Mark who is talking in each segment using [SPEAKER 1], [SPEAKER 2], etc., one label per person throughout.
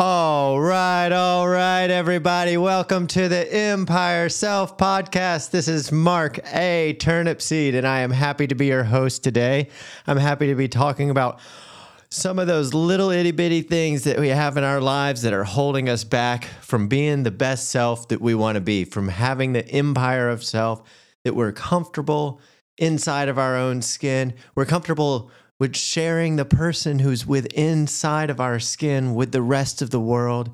[SPEAKER 1] All right, all right, everybody. Welcome to the Empire Self Podcast. This is Mark A. Turnipseed, and I am happy to be your host today. I'm happy to be talking about some of those little itty bitty things that we have in our lives that are holding us back from being the best self that we want to be, from having the empire of self that we're comfortable inside of our own skin. We're comfortable with sharing the person who's within inside of our skin with the rest of the world,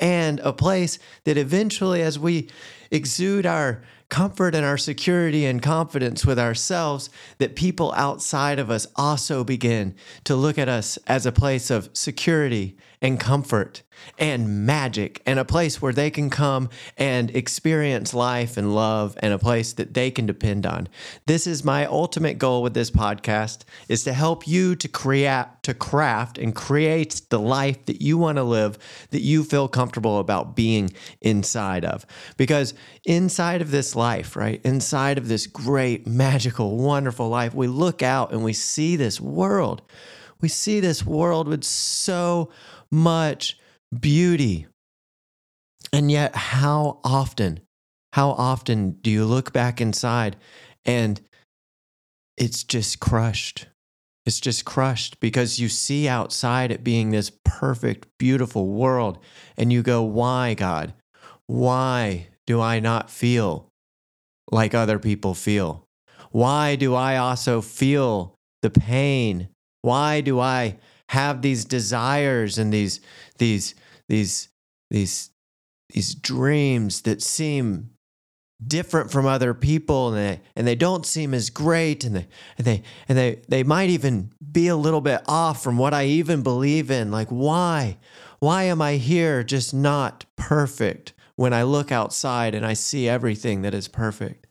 [SPEAKER 1] and a place that eventually, as we exude our comfort and our security and confidence with ourselves, that people outside of us also begin to look at us as a place of security and comfort and magic and a place where they can come and experience life and love and a place that they can depend on. This is my ultimate goal with this podcast is to help you to create to craft and create the life that you want to live that you feel comfortable about being inside of. Because inside of this life, right? Inside of this great magical wonderful life, we look out and we see this world. We see this world with so much beauty. And yet, how often, how often do you look back inside and it's just crushed? It's just crushed because you see outside it being this perfect, beautiful world. And you go, why, God? Why do I not feel like other people feel? Why do I also feel the pain? Why do I have these desires and these these these these these dreams that seem different from other people and they and they don't seem as great and they and they and they they might even be a little bit off from what I even believe in. Like why why am I here just not perfect when I look outside and I see everything that is perfect?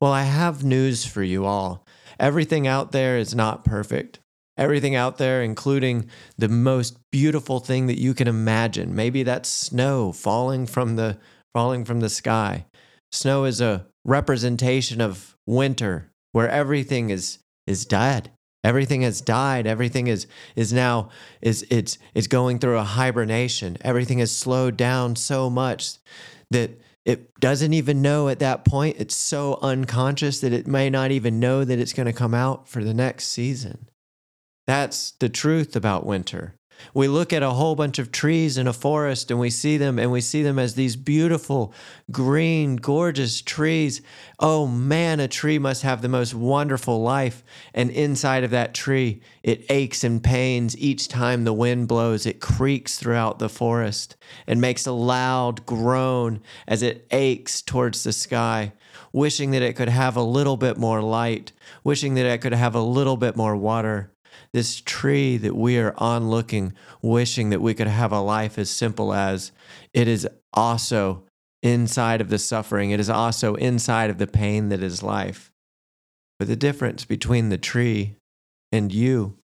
[SPEAKER 1] Well I have news for you all. Everything out there is not perfect everything out there, including the most beautiful thing that you can imagine. Maybe that's snow falling from the falling from the sky. Snow is a representation of winter, where everything is is dead. Everything has died. Everything is is now is it's it's going through a hibernation. Everything has slowed down so much that it doesn't even know at that point. It's so unconscious that it may not even know that it's going to come out for the next season. That's the truth about winter. We look at a whole bunch of trees in a forest and we see them and we see them as these beautiful, green, gorgeous trees. Oh man, a tree must have the most wonderful life. And inside of that tree, it aches and pains each time the wind blows. It creaks throughout the forest and makes a loud groan as it aches towards the sky, wishing that it could have a little bit more light, wishing that it could have a little bit more water this tree that we are on looking, wishing that we could have a life as simple as it is also inside of the suffering, it is also inside of the pain that is life. But the difference between the tree and you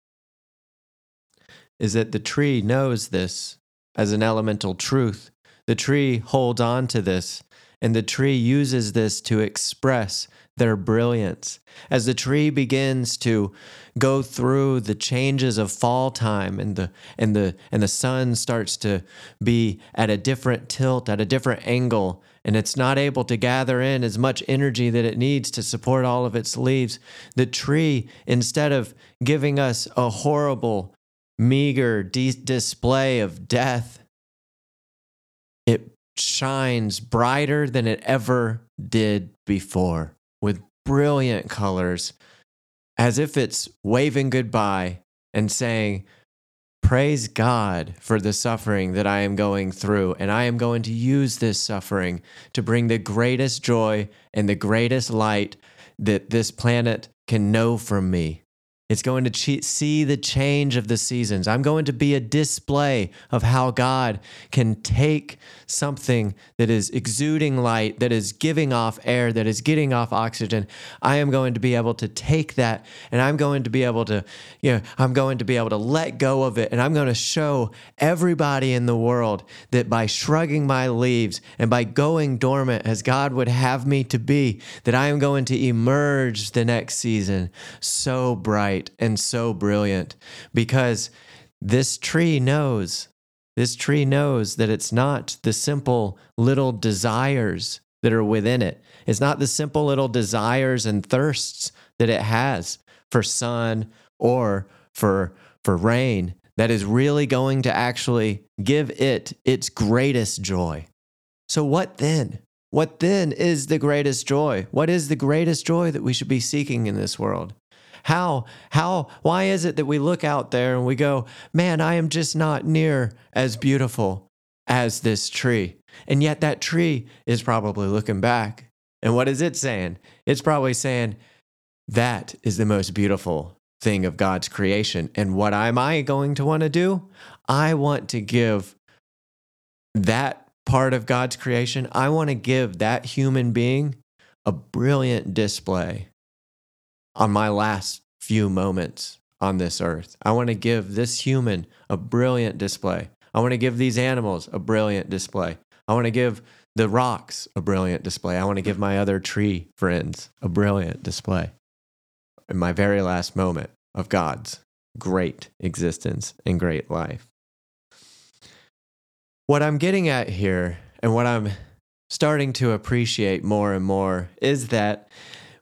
[SPEAKER 1] is that the tree knows this as an elemental truth. The tree holds on to this, and the tree uses this to express their brilliance. As the tree begins to go through the changes of fall time and the and the and the sun starts to be at a different tilt, at a different angle, and it's not able to gather in as much energy that it needs to support all of its leaves, the tree instead of giving us a horrible meager de- display of death, it shines brighter than it ever did before with brilliant colors as if it's waving goodbye and saying, Praise God for the suffering that I am going through, and I am going to use this suffering to bring the greatest joy and the greatest light that this planet can know from me. It's going to ch- see the change of the seasons. I'm going to be a display of how God can take something that is exuding light, that is giving off air, that is getting off oxygen. I am going to be able to take that and I'm going to be able to, you know, I'm going to be able to let go of it. And I'm going to show everybody in the world that by shrugging my leaves and by going dormant as God would have me to be, that I am going to emerge the next season so bright and so brilliant because this tree knows This tree knows that it's not the simple little desires that are within it. It's not the simple little desires and thirsts that it has for sun or for for rain that is really going to actually give it its greatest joy. So what then? What then is the greatest joy? What is the greatest joy that we should be seeking in this world? How, how, why is it that we look out there and we go, man, I am just not near as beautiful as this tree? And yet that tree is probably looking back. And what is it saying? It's probably saying, that is the most beautiful thing of God's creation. And what am I going to want to do? I want to give that part of God's creation, I want to give that human being a brilliant display on my last few moments on this earth. I want to give this human a brilliant display. I want to give these animals a brilliant display. I want to give the rocks a brilliant display. I want to give my other tree friends a brilliant display in my very last moment of God's great existence and great life. What I'm getting at here and what I'm starting to appreciate more and more is that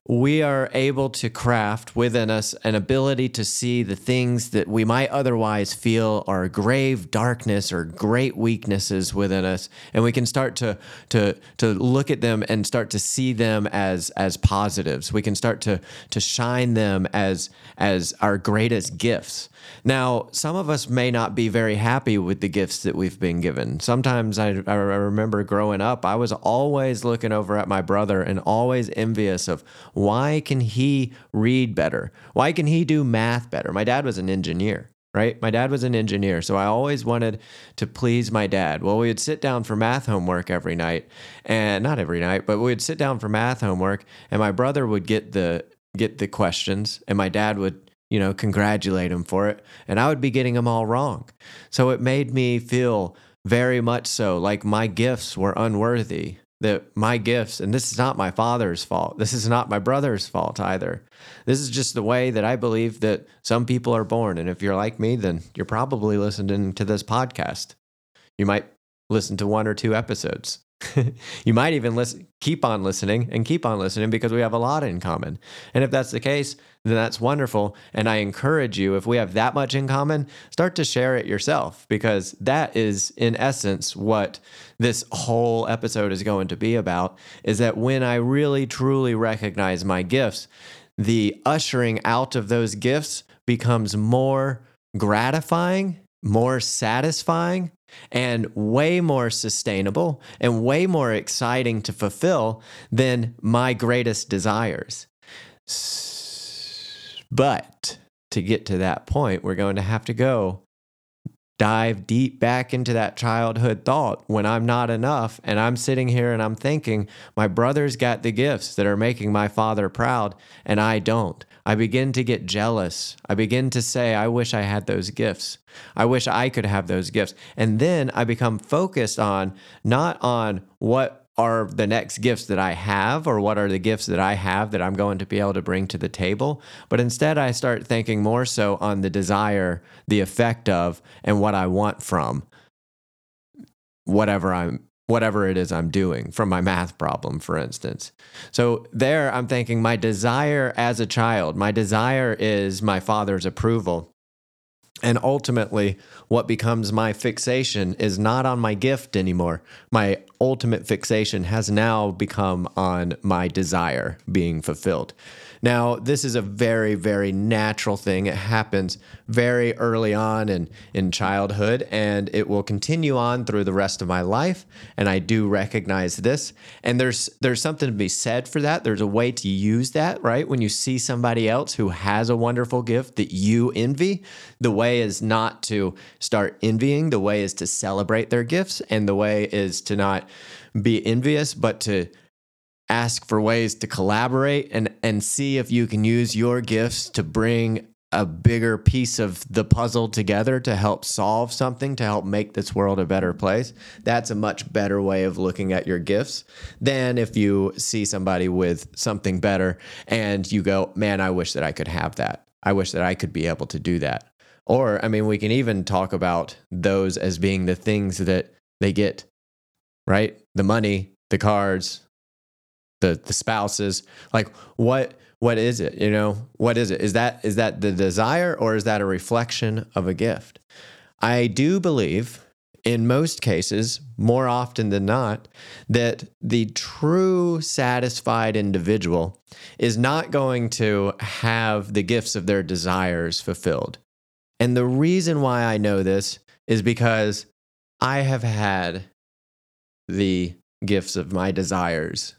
[SPEAKER 1] we are able to craft within us an ability to see the things that we might otherwise feel are grave darkness or great weaknesses within us. And we can start to to to look at them and start to see them as as positives. We can start to to shine them as as our greatest gifts. Now, some of us may not be very happy with the gifts that we've been given. Sometimes I, I remember growing up, I was always looking over at my brother and always envious of why can he read better? Why can he do math better? My dad was an engineer right? My dad was an engineer, so I always wanted to please my dad. Well, we would sit down for math homework every night, and not every night, but we would sit down for math homework, and my brother would get the get the questions, and my dad would you know, congratulate him for it. And I would be getting them all wrong. So it made me feel very much so like my gifts were unworthy. That my gifts, and this is not my father's fault. This is not my brother's fault either. This is just the way that I believe that some people are born. And if you're like me, then you're probably listening to this podcast. You might listen to one or two episodes. you might even listen, keep on listening and keep on listening because we have a lot in common. And if that's the case, then that's wonderful. And I encourage you, if we have that much in common, start to share it yourself because that is, in essence, what this whole episode is going to be about. Is that when I really truly recognize my gifts, the ushering out of those gifts becomes more gratifying, more satisfying, and way more sustainable and way more exciting to fulfill than my greatest desires. But to get to that point, we're going to have to go dive deep back into that childhood thought when I'm not enough and I'm sitting here and I'm thinking, my brother's got the gifts that are making my father proud and I don't. I begin to get jealous. I begin to say, I wish I had those gifts. I wish I could have those gifts. And then I become focused on not on what are the next gifts that I have or what are the gifts that I have that I'm going to be able to bring to the table. But instead, I start thinking more so on the desire, the effect of, and what I want from whatever I'm whatever it is I'm doing from my math problem, for instance. So there I'm thinking my desire as a child, my desire is my father's approval. And ultimately, what becomes my fixation is not on my gift anymore. My ultimate fixation has now become on my desire being fulfilled. Now, this is a very, very natural thing. It happens very early on in, in childhood, and it will continue on through the rest of my life. And I do recognize this. And there's there's something to be said for that. There's a way to use that, right? When you see somebody else who has a wonderful gift that you envy, the way is not to start envying, the way is to celebrate their gifts, and the way is to not be envious, but to ask for ways to collaborate and and see if you can use your gifts to bring a bigger piece of the puzzle together to help solve something to help make this world a better place. That's a much better way of looking at your gifts than if you see somebody with something better and you go man i wish that i could have that. I wish that i could be able to do that. Or, I mean, we can even talk about those as being the things that they get, right? The money, the cars, the the spouses. Like what what is it? You know, what is it? Is that is that the desire or is that a reflection of a gift? I do believe in most cases, more often than not, that the true satisfied individual is not going to have the gifts of their desires fulfilled. And the reason why I know this is because I have had the gifts of my desires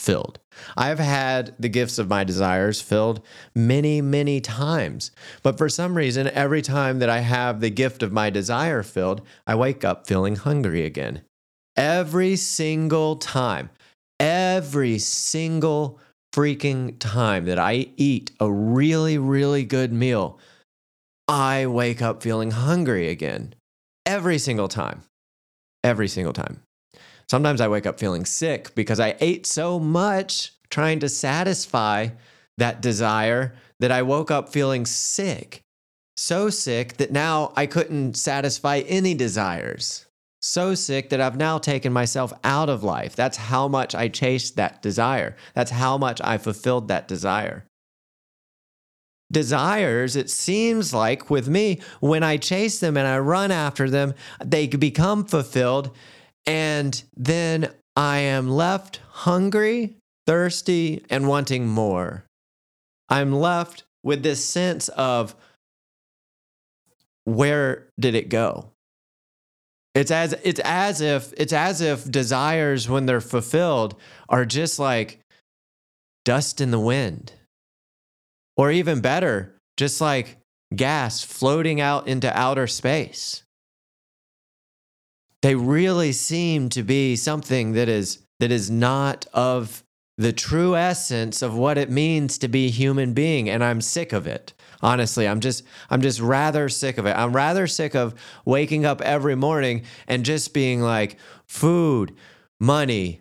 [SPEAKER 1] filled. I've had the gifts of my desires filled many, many times. But for some reason, every time that I have the gift of my desire filled, I wake up feeling hungry again. Every single time, every single freaking time that I eat a really, really good meal, I wake up feeling hungry again. Every single time. Every single time. Sometimes I wake up feeling sick because I ate so much trying to satisfy that desire that I woke up feeling sick. So sick that now I couldn't satisfy any desires. So sick that I've now taken myself out of life. That's how much I chased that desire. That's how much I fulfilled that desire. Desires, it seems like with me, when I chase them and I run after them, they become fulfilled and then I am left hungry, thirsty, and wanting more. I'm left with this sense of where did it go? It's as it's as if it's as if desires when they're fulfilled are just like dust in the wind. Or even better, just like gas floating out into outer space they really seem to be something that is that is not of the true essence of what it means to be a human being and i'm sick of it. Honestly i'm just i'm just rather sick of it. I'm rather sick of waking up every morning and just being like food money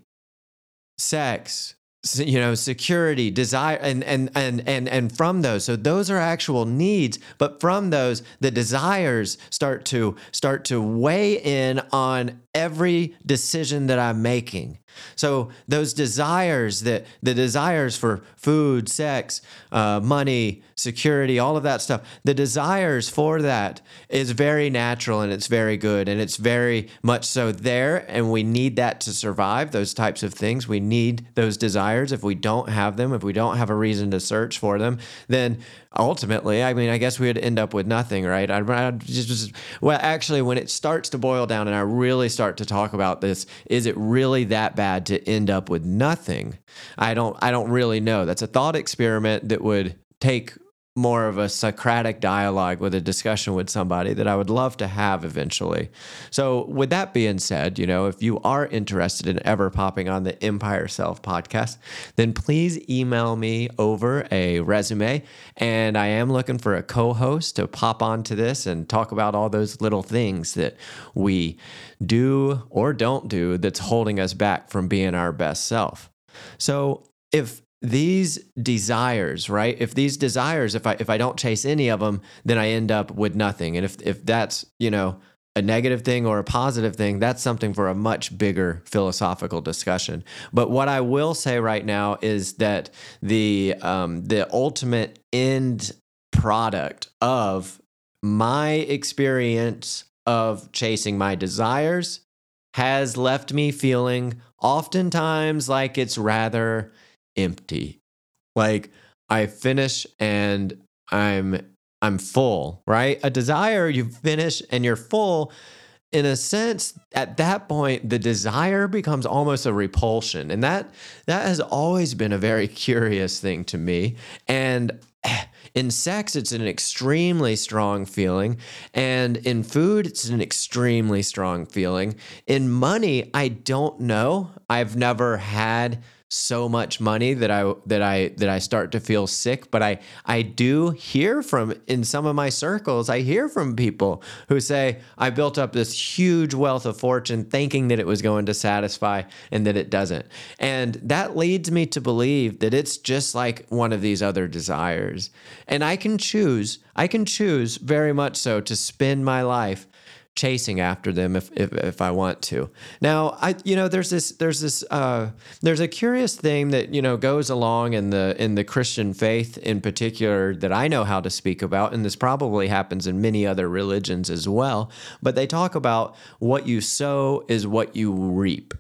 [SPEAKER 1] sex you know security desire and and and and and from those. So those are actual needs but from those the desires start to start to weigh in on every decision that i'm making. So those desires that the desires for food, sex, uh, money, security, all of that stuff, the desires for that is very natural and it's very good and it's very much so there. And we need that to survive. Those types of things, we need those desires. If we don't have them, if we don't have a reason to search for them, then ultimately, I mean, I guess we would end up with nothing, right? I'd, I'd just, just, well, actually, when it starts to boil down and I really start to talk about this, is it really that bad to end up with nothing? I don't, I don't really know. That's a thought experiment that would take more of a Socratic dialogue with a discussion with somebody that I would love to have eventually. So, with that being said, you know, if you are interested in ever popping on the Empire Self podcast, then please email me over a resume. And I am looking for a co host to pop onto this and talk about all those little things that we do or don't do that's holding us back from being our best self. So, if these desires right? If these desires if i if i don't chase any of them then i end up with nothing. And if if that's you know a negative thing or a positive thing that's something for a much bigger philosophical discussion. But what i will say right now is that the um, the ultimate end product of my experience of chasing my desires has left me feeling oftentimes like it's rather empty. Like I finish and I'm I'm full, right? A desire, you finish and you're full. In a sense, at that point, the desire becomes almost a repulsion. And that that has always been a very curious thing to me. And in sex, it's an extremely strong feeling. And in food, it's an extremely strong feeling. In money, I don't know. I've never had so much money that I that I that I start to feel sick. But I I do hear from in some of my circles, I hear from people who say, I built up this huge wealth of fortune thinking that it was going to satisfy and that it doesn't. And that leads me to believe that it's just like one of these other desires. And I can choose, I can choose very much so to spend my life chasing after them if, if, if I want to. Now, I you know there's this there's this uh, there's a curious thing that you know goes along in the in the Christian faith in particular that I know how to speak about, and this probably happens in many other religions as well. But they talk about what you sow is what you reap.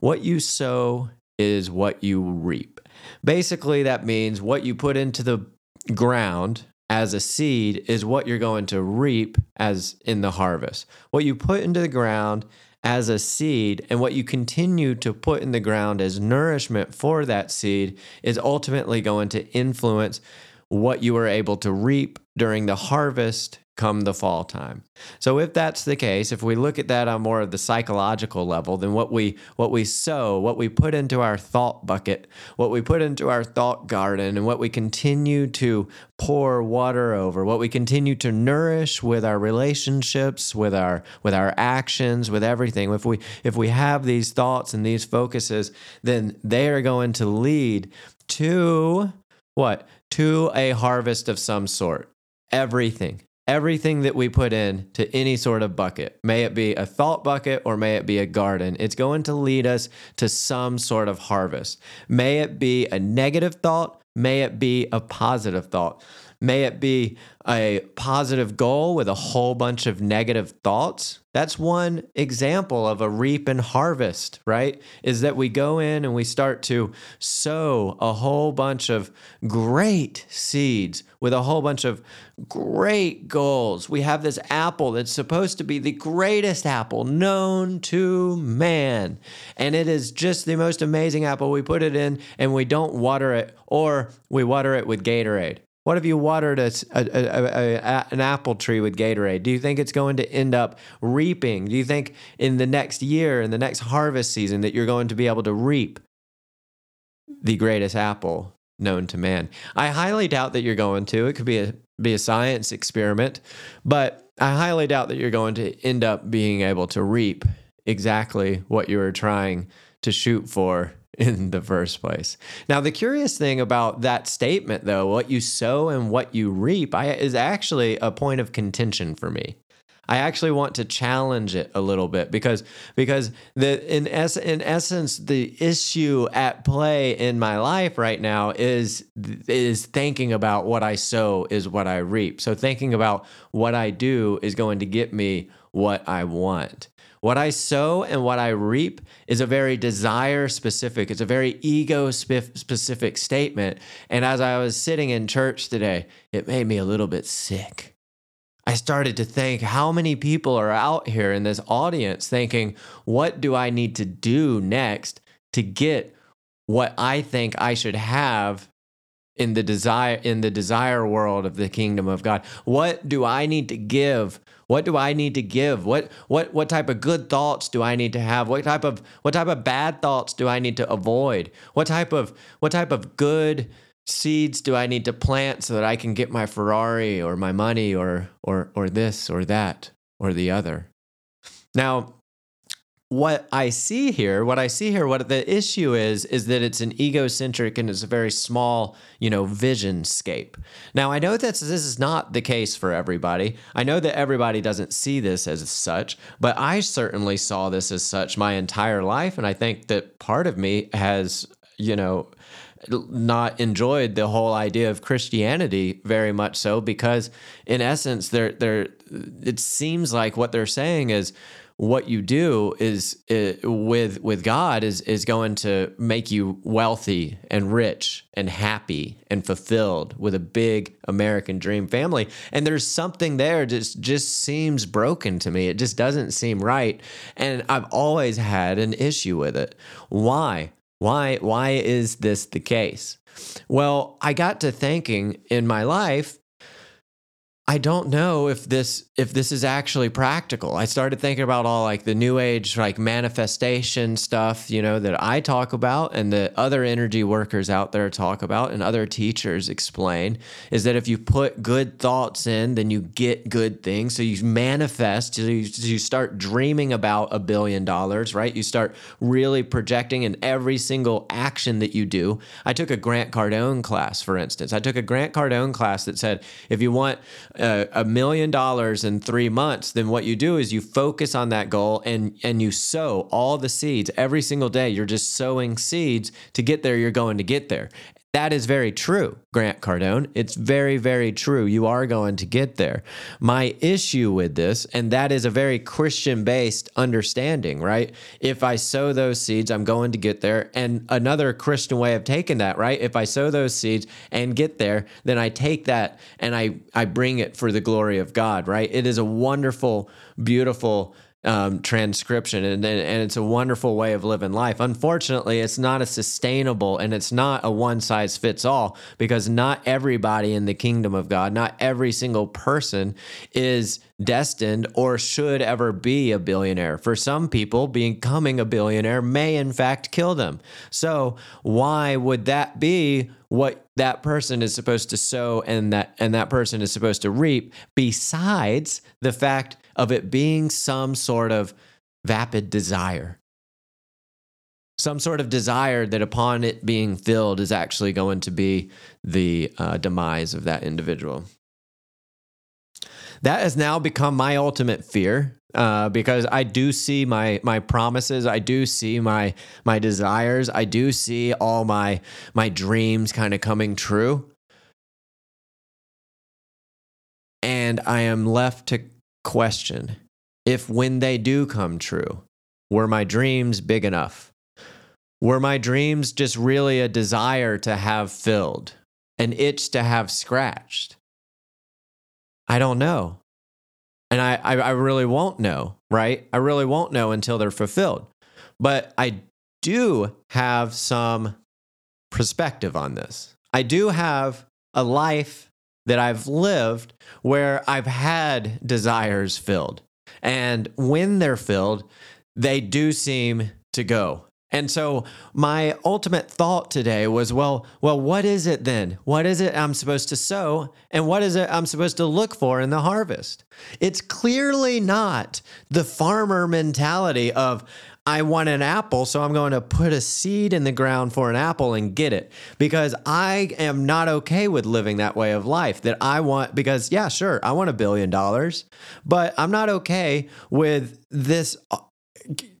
[SPEAKER 1] What you sow is what you reap. Basically, that means what you put into the ground as a seed is what you're going to reap as in the harvest. What you put into the ground as a seed and what you continue to put in the ground as nourishment for that seed is ultimately going to influence what you are able to reap during the harvest come the fall time. So if that's the case, if we look at that on more of the psychological level, then what we what we sow, what we put into our thought bucket, what we put into our thought garden and what we continue to pour water over, what we continue to nourish with our relationships, with our with our actions, with everything. If we if we have these thoughts and these focuses, then they are going to lead to what? To a harvest of some sort. Everything everything that we put in to any sort of bucket, may it be a thought bucket or may it be a garden, it's going to lead us to some sort of harvest. May it be a negative thought, may it be a positive thought. May it be a positive goal with a whole bunch of negative thoughts. That's one example of a reap and harvest, right? Is that we go in and we start to sow a whole bunch of great seeds with a whole bunch of great goals. We have this apple that's supposed to be the greatest apple known to man. And it is just the most amazing apple. We put it in and we don't water it, or we water it with Gatorade what if you watered a, a, a, an apple tree with Gatorade? Do you think it's going to end up reaping? Do you think in the next year, in the next harvest season, that you're going to be able to reap the greatest apple known to man? I highly doubt that you're going to. It could be a be a science experiment, but I highly doubt that you're going to end up being able to reap exactly what you were trying to shoot for in the first place. Now, the curious thing about that statement, though, what you sow and what you reap, I, is actually a point of contention for me. I actually want to challenge it a little bit because because the in es- in essence the issue at play in my life right now is is thinking about what I sow is what I reap. So thinking about what I do is going to get me what I want. What I sow and what I reap is a very desire specific, it's a very ego specific statement. And as I was sitting in church today, it made me a little bit sick. I started to think how many people are out here in this audience thinking, what do I need to do next to get what I think I should have in the desire in the desire world of the kingdom of God? What do I need to give what do I need to give? What what what type of good thoughts do I need to have? What type of what type of bad thoughts do I need to avoid? What type of what type of good seeds do I need to plant so that I can get my Ferrari or my money or or or this or that or the other? Now, what I see here, what I see here, what the issue is, is that it's an egocentric and it's a very small, you know, vision scape. Now, I know that this is not the case for everybody. I know that everybody doesn't see this as such, but I certainly saw this as such my entire life. And I think that part of me has, you know, not enjoyed the whole idea of Christianity very much so because in essence they're they're it seems like what they're saying is what you do is uh, with with God is is going to make you wealthy and rich and happy and fulfilled with a big American dream family. And there's something there just just seems broken to me. It just doesn't seem right. And I've always had an issue with it. Why? Why why is this the case? Well, I got to thinking in my life I don't know if this if this is actually practical. I started thinking about all like the new age like manifestation stuff, you know, that I talk about and the other energy workers out there talk about and other teachers explain is that if you put good thoughts in, then you get good things. So you manifest, so you, you start dreaming about a billion dollars, right? You start really projecting in every single action that you do. I took a Grant Cardone class, for instance. I took a Grant Cardone class that said if you want a, million dollars in three months, then what you do is you focus on that goal and and you sow all the seeds every single day. You're just sowing seeds to get there. You're going to get there. That is very true, Grant Cardone. It's very, very true. You are going to get there. My issue with this, and that is a very Christian based understanding, right? If I sow those seeds, I'm going to get there. And another Christian way of taking that, right? If I sow those seeds and get there, then I take that and I, I bring it for the glory of God, right? It is a wonderful, beautiful um, transcription, and, and it's a wonderful way of living life. Unfortunately, it's not a sustainable and it's not a one size fits all because not everybody in the kingdom of God, not every single person is destined or should ever be a billionaire. For some people, becoming a billionaire may in fact kill them. So, why would that be what that person is supposed to sow and that and that person is supposed to reap besides the fact of it being some sort of vapid desire. Some sort of desire that upon it being filled is actually going to be the uh, demise of that individual. That has now become my ultimate fear uh, because I do see my my promises, I do see my my desires, I do see all my my dreams kind of coming true, and I am left to question if when they do come true, were my dreams big enough? Were my dreams just really a desire to have filled, an itch to have scratched? I don't know. And I, I, I, really won't know, right? I really won't know until they're fulfilled. But I do have some perspective on this. I do have a life that I've lived where I've had desires filled. And when they're filled, they do seem to go. And so my ultimate thought today was, well, well, what is it then? What is it I'm supposed to sow? And what is it I'm supposed to look for in the harvest? It's clearly not the farmer mentality of, I want an apple, so I'm going to put a seed in the ground for an apple and get it because I am not okay with living that way of life. That I want, because yeah, sure, I want a billion dollars, but I'm not okay with this uh,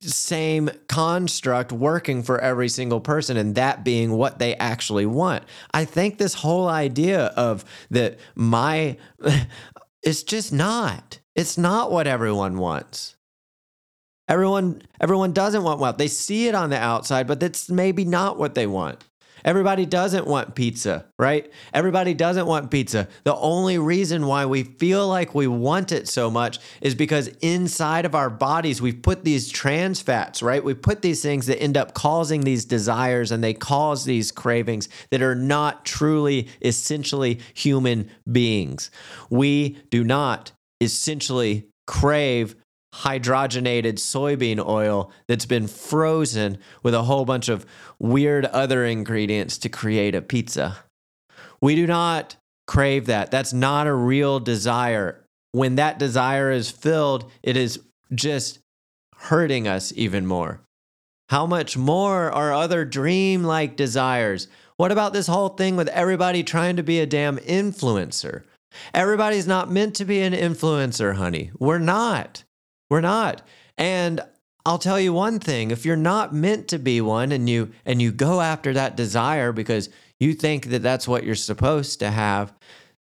[SPEAKER 1] same construct working for every single person and that being what they actually want. I think this whole idea of that my, it's just not, it's not what everyone wants. Everyone everyone doesn't want wealth. They see it on the outside, but that's maybe not what they want. Everybody doesn't want pizza, right? Everybody doesn't want pizza. The only reason why we feel like we want it so much is because inside of our bodies, we've put these trans fats, right? We put these things that end up causing these desires and they cause these cravings that are not truly, essentially human beings. We do not essentially crave hydrogenated soybean oil that's been frozen with a whole bunch of weird other ingredients to create a pizza. We do not crave that. That's not a real desire. When that desire is filled, it is just hurting us even more. How much more are other dream like desires? What about this whole thing with everybody trying to be a damn influencer? Everybody's not meant to be an influencer, honey. We're not. We're not. And I'll tell you one thing, if you're not meant to be one and you and you go after that desire because you think that that's what you're supposed to have,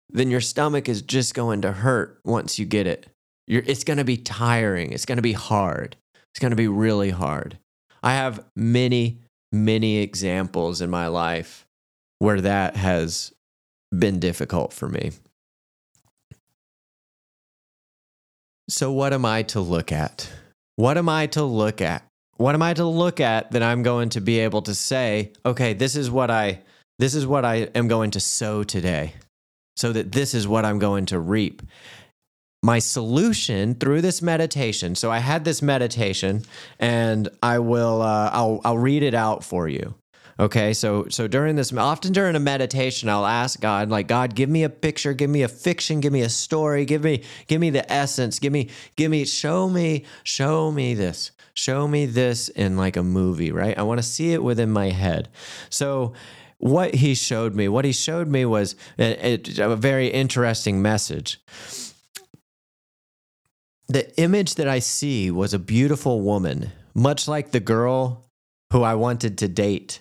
[SPEAKER 1] then your stomach is just going to hurt once you get it. You're, it's going to be tiring. It's going to be hard. It's going to be really hard. I have many, many examples in my life where that has been difficult for me. So, what am I to look at? What am I to look at? What am I to look at that I'm going to be able to say, okay, this is what I this is what I am going to sow today. so that this is what I'm going to reap. My solution through this meditation. So I had this meditation, and I will uh, I'll I'll read it out for you. Okay, so so during this, often during a meditation, I'll ask God, like, God, give me a picture, give me a fiction, give me a story, give me give me the essence, give me give me show me show me this, show me this in like a movie, right? I want to see it within my head. So what he showed me, what he showed me was uh, a, a very interesting message. The image that I see was a beautiful woman, much like the girl who I wanted to date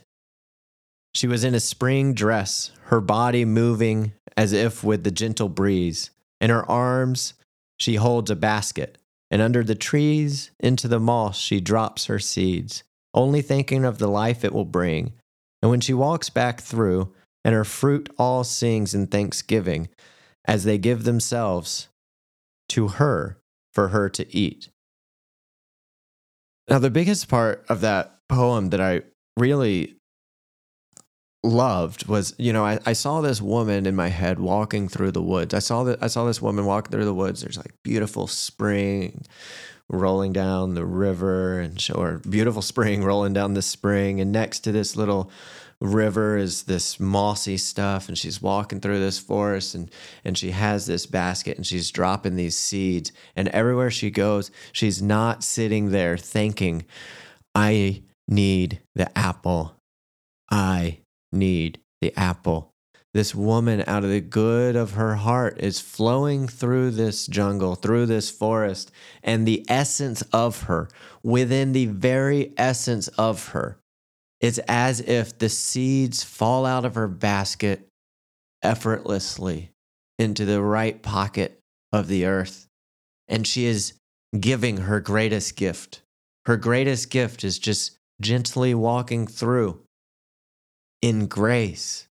[SPEAKER 1] she was in a spring dress, her body moving as if with the gentle breeze. In her arms, she holds a basket, and under the trees, into the moss, she drops her seeds, only thinking of the life it will bring. And when she walks back through, and her fruit all sings in thanksgiving, as they give themselves to her for her to eat. Now, the biggest part of that poem that I really loved was you know I, I saw this woman in my head walking through the woods. I saw that i saw this woman walking through the woods. There's like beautiful spring rolling down the river and or beautiful spring rolling down the spring. And next to this little river is this mossy stuff and she's walking through this forest and and she has this basket and she's dropping these seeds. And everywhere she goes she's not sitting there thinking i need the apple. I need the apple. This woman, out of the good of her heart, is flowing through this jungle, through this forest, and the essence of her, within the very essence of her, it's as if the seeds fall out of her basket effortlessly into the right pocket of the earth. And she is giving her greatest gift. Her greatest gift is just gently walking through in grace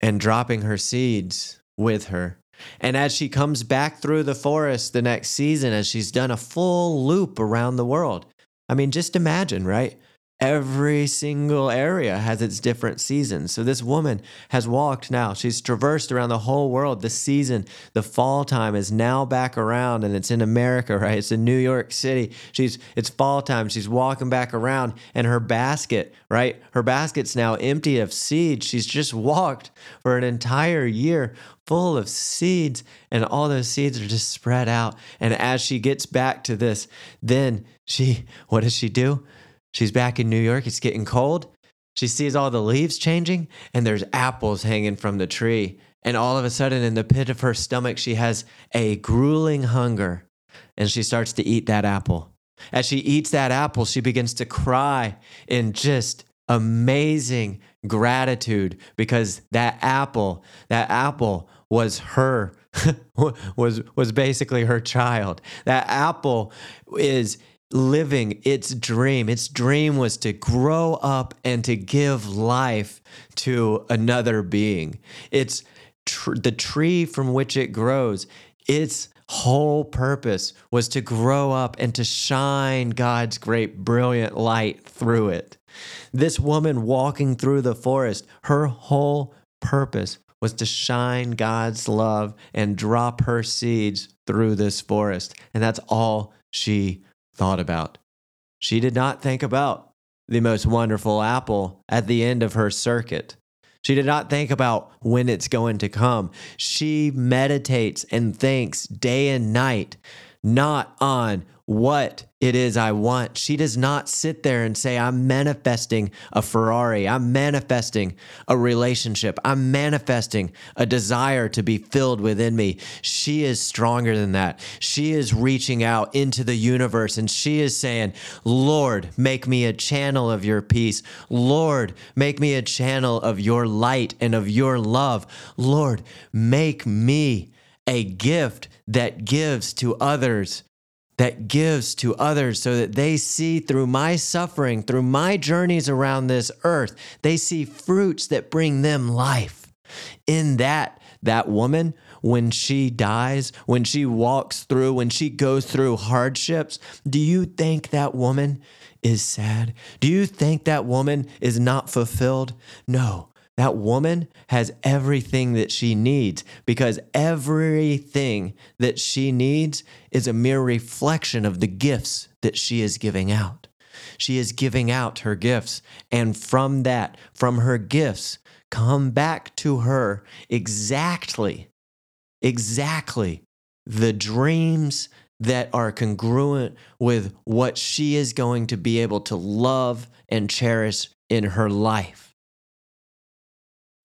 [SPEAKER 1] and dropping her seeds with her. And as she comes back through the forest the next season, as she's done a full loop around the world, I mean, just imagine, right? Every single area has its different seasons. So this woman has walked now. She's traversed around the whole world. The season, the fall time is now back around and it's in America, right? It's in New York City. She's it's fall time. She's walking back around and her basket, right? Her basket's now empty of seeds. She's just walked for an entire year full of seeds and all those seeds are just spread out. And as she gets back to this, then she what does she do? She's back in New York. It's getting cold. She sees all the leaves changing and there's apples hanging from the tree. And all of a sudden, in the pit of her stomach, she has a grueling hunger and she starts to eat that apple. As she eats that apple, she begins to cry in just amazing gratitude because that apple, that apple was her was was basically her child. That apple is living its dream. Its dream was to grow up and to give life to another being. It's tr- the tree from which it grows. Its whole purpose was to grow up and to shine God's great, brilliant light through it. This woman walking through the forest, her whole purpose was to shine God's love and drop her seeds through this forest. And that's all she thought about. She did not think about the most wonderful apple at the end of her circuit. She did not think about when it's going to come. She meditates and thinks day and night, not on what it is I want. She does not sit there and say, I'm manifesting a Ferrari. I'm manifesting a relationship. I'm manifesting a desire to be filled within me. She is stronger than that. She is reaching out into the universe and she is saying, Lord, make me a channel of your peace. Lord, make me a channel of your light and of your love. Lord, make me a gift that gives to others that gives to others so that they see through my suffering, through my journeys around this earth, they see fruits that bring them life. In that, that woman, when she dies, when she walks through, when she goes through hardships, do you think that woman is sad? Do you think that woman is not fulfilled? No, that woman has everything that she needs because everything that she needs is a mere reflection of the gifts that she is giving out. She is giving out her gifts. And from that, from her gifts, come back to her exactly, exactly the dreams that are congruent with what she is going to be able to love and cherish in her life.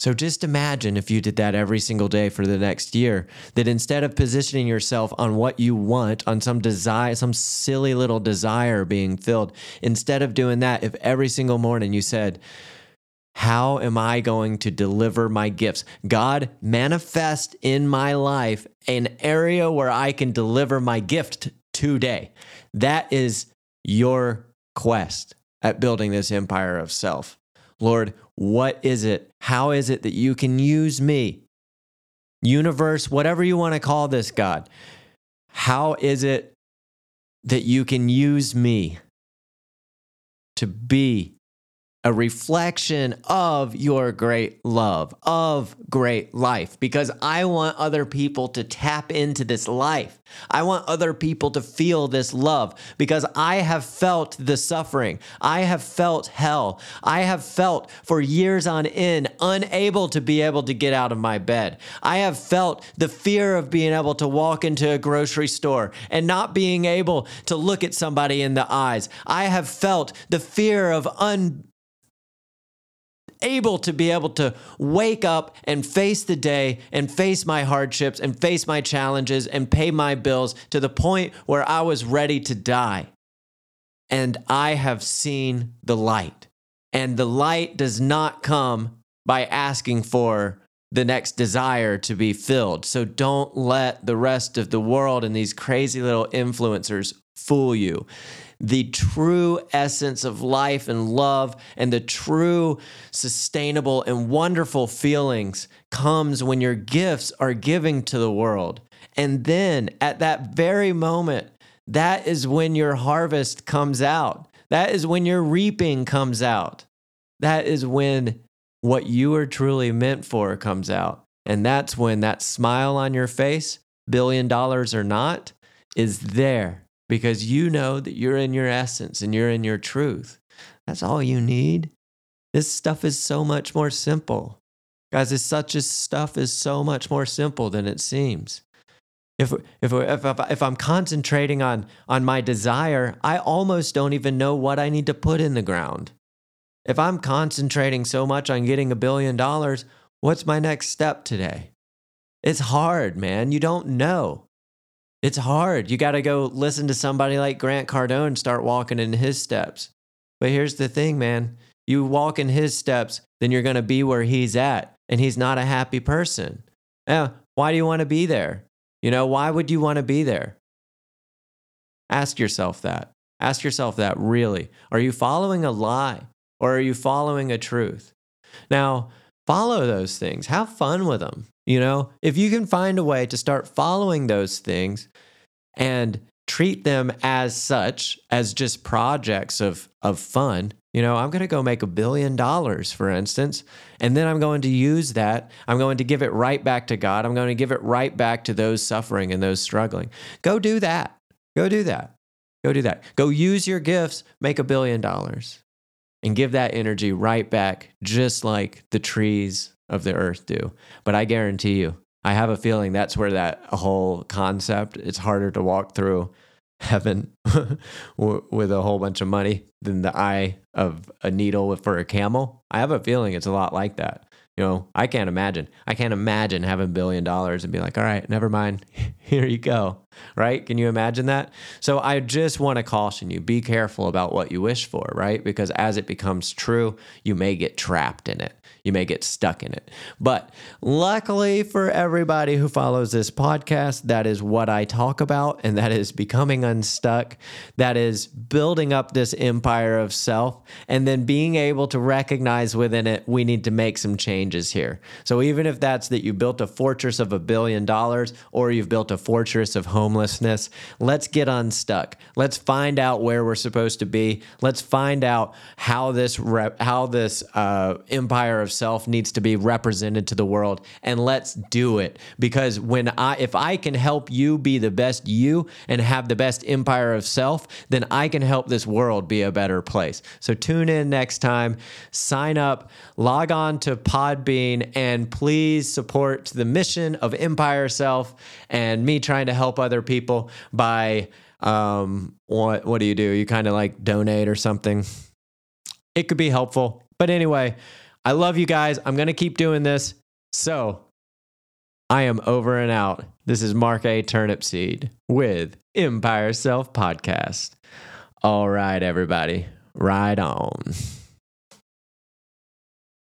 [SPEAKER 1] So just imagine if you did that every single day for the next year, that instead of positioning yourself on what you want, on some desire, some silly little desire being filled, instead of doing that, if every single morning you said, how am I going to deliver my gifts? God, manifest in my life an area where I can deliver my gift today. That is your quest at building this empire of self. Lord, what is it? How is it that you can use me? Universe, whatever you want to call this, God. How is it that you can use me to be a reflection of your great love, of great life, because I want other people to tap into this life. I want other people to feel this love because I have felt the suffering. I have felt hell. I have felt for years on end unable to be able to get out of my bed. I have felt the fear of being able to walk into a grocery store and not being able to look at somebody in the eyes. I have felt the fear of un able to be able to wake up and face the day and face my hardships and face my challenges and pay my bills to the point where I was ready to die. And I have seen the light. And the light does not come by asking for the next desire to be filled. So don't let the rest of the world and these crazy little influencers fool you the true essence of life and love and the true sustainable and wonderful feelings comes when your gifts are giving to the world. And then at that very moment, that is when your harvest comes out. That is when your reaping comes out. That is when what you are truly meant for comes out. And that's when that smile on your face, billion dollars or not, is there because you know that you're in your essence and you're in your truth. That's all you need. This stuff is so much more simple. Guys, this such as stuff is so much more simple than it seems. If, if, if, if I'm concentrating on, on my desire, I almost don't even know what I need to put in the ground. If I'm concentrating so much on getting a billion dollars, what's my next step today? It's hard, man. You don't know. It's hard. You got to go listen to somebody like Grant Cardone start walking in his steps. But here's the thing, man. You walk in his steps, then you're going to be where he's at. And he's not a happy person. Yeah, why do you want to be there? You know, why would you want to be there? Ask yourself that. Ask yourself that really. Are you following a lie or are you following a truth? Now, follow those things. Have fun with them. You know, if you can find a way to start following those things and treat them as such, as just projects of, of fun, you know, I'm going to go make a billion dollars, for instance, and then I'm going to use that. I'm going to give it right back to God. I'm going to give it right back to those suffering and those struggling. Go do that. Go do that. Go do that. Go use your gifts, make a billion dollars, and give that energy right back, just like the trees of the earth do. But I guarantee you, I have a feeling that's where that whole concept, it's harder to walk through heaven with a whole bunch of money than the eye of a needle for a camel. I have a feeling it's a lot like that. You know, I can't imagine. I can't imagine having a billion dollars and be like, all right, never mind. Here you go. Right? Can you imagine that? So I just want to caution you be careful about what you wish for, right? Because as it becomes true, you may get trapped in it you may get stuck in it. But luckily for everybody who follows this podcast, that is what I talk about, and that is becoming unstuck. That is building up this empire of self, and then being able to recognize within it, we need to make some changes here. So even if that's that you built a fortress of a billion dollars, or you've built a fortress of homelessness. Let's get unstuck. Let's find out where we're supposed to be. Let's find out how this how this uh, empire of self needs to be represented to the world, and let's do it. Because when I, if I can help you be the best you and have the best empire of self, then I can help this world be a better place. So tune in next time. Sign up. Log on to Podbean and please support the mission of Empire Self and me trying to help other people by um what what do you do? You kind of like donate or something. It could be helpful. But anyway, I love you guys. I'm going to keep doing this. So, I am over and out. This is Mark A. Turnipseed with Empire Self Podcast. All right, everybody, ride on.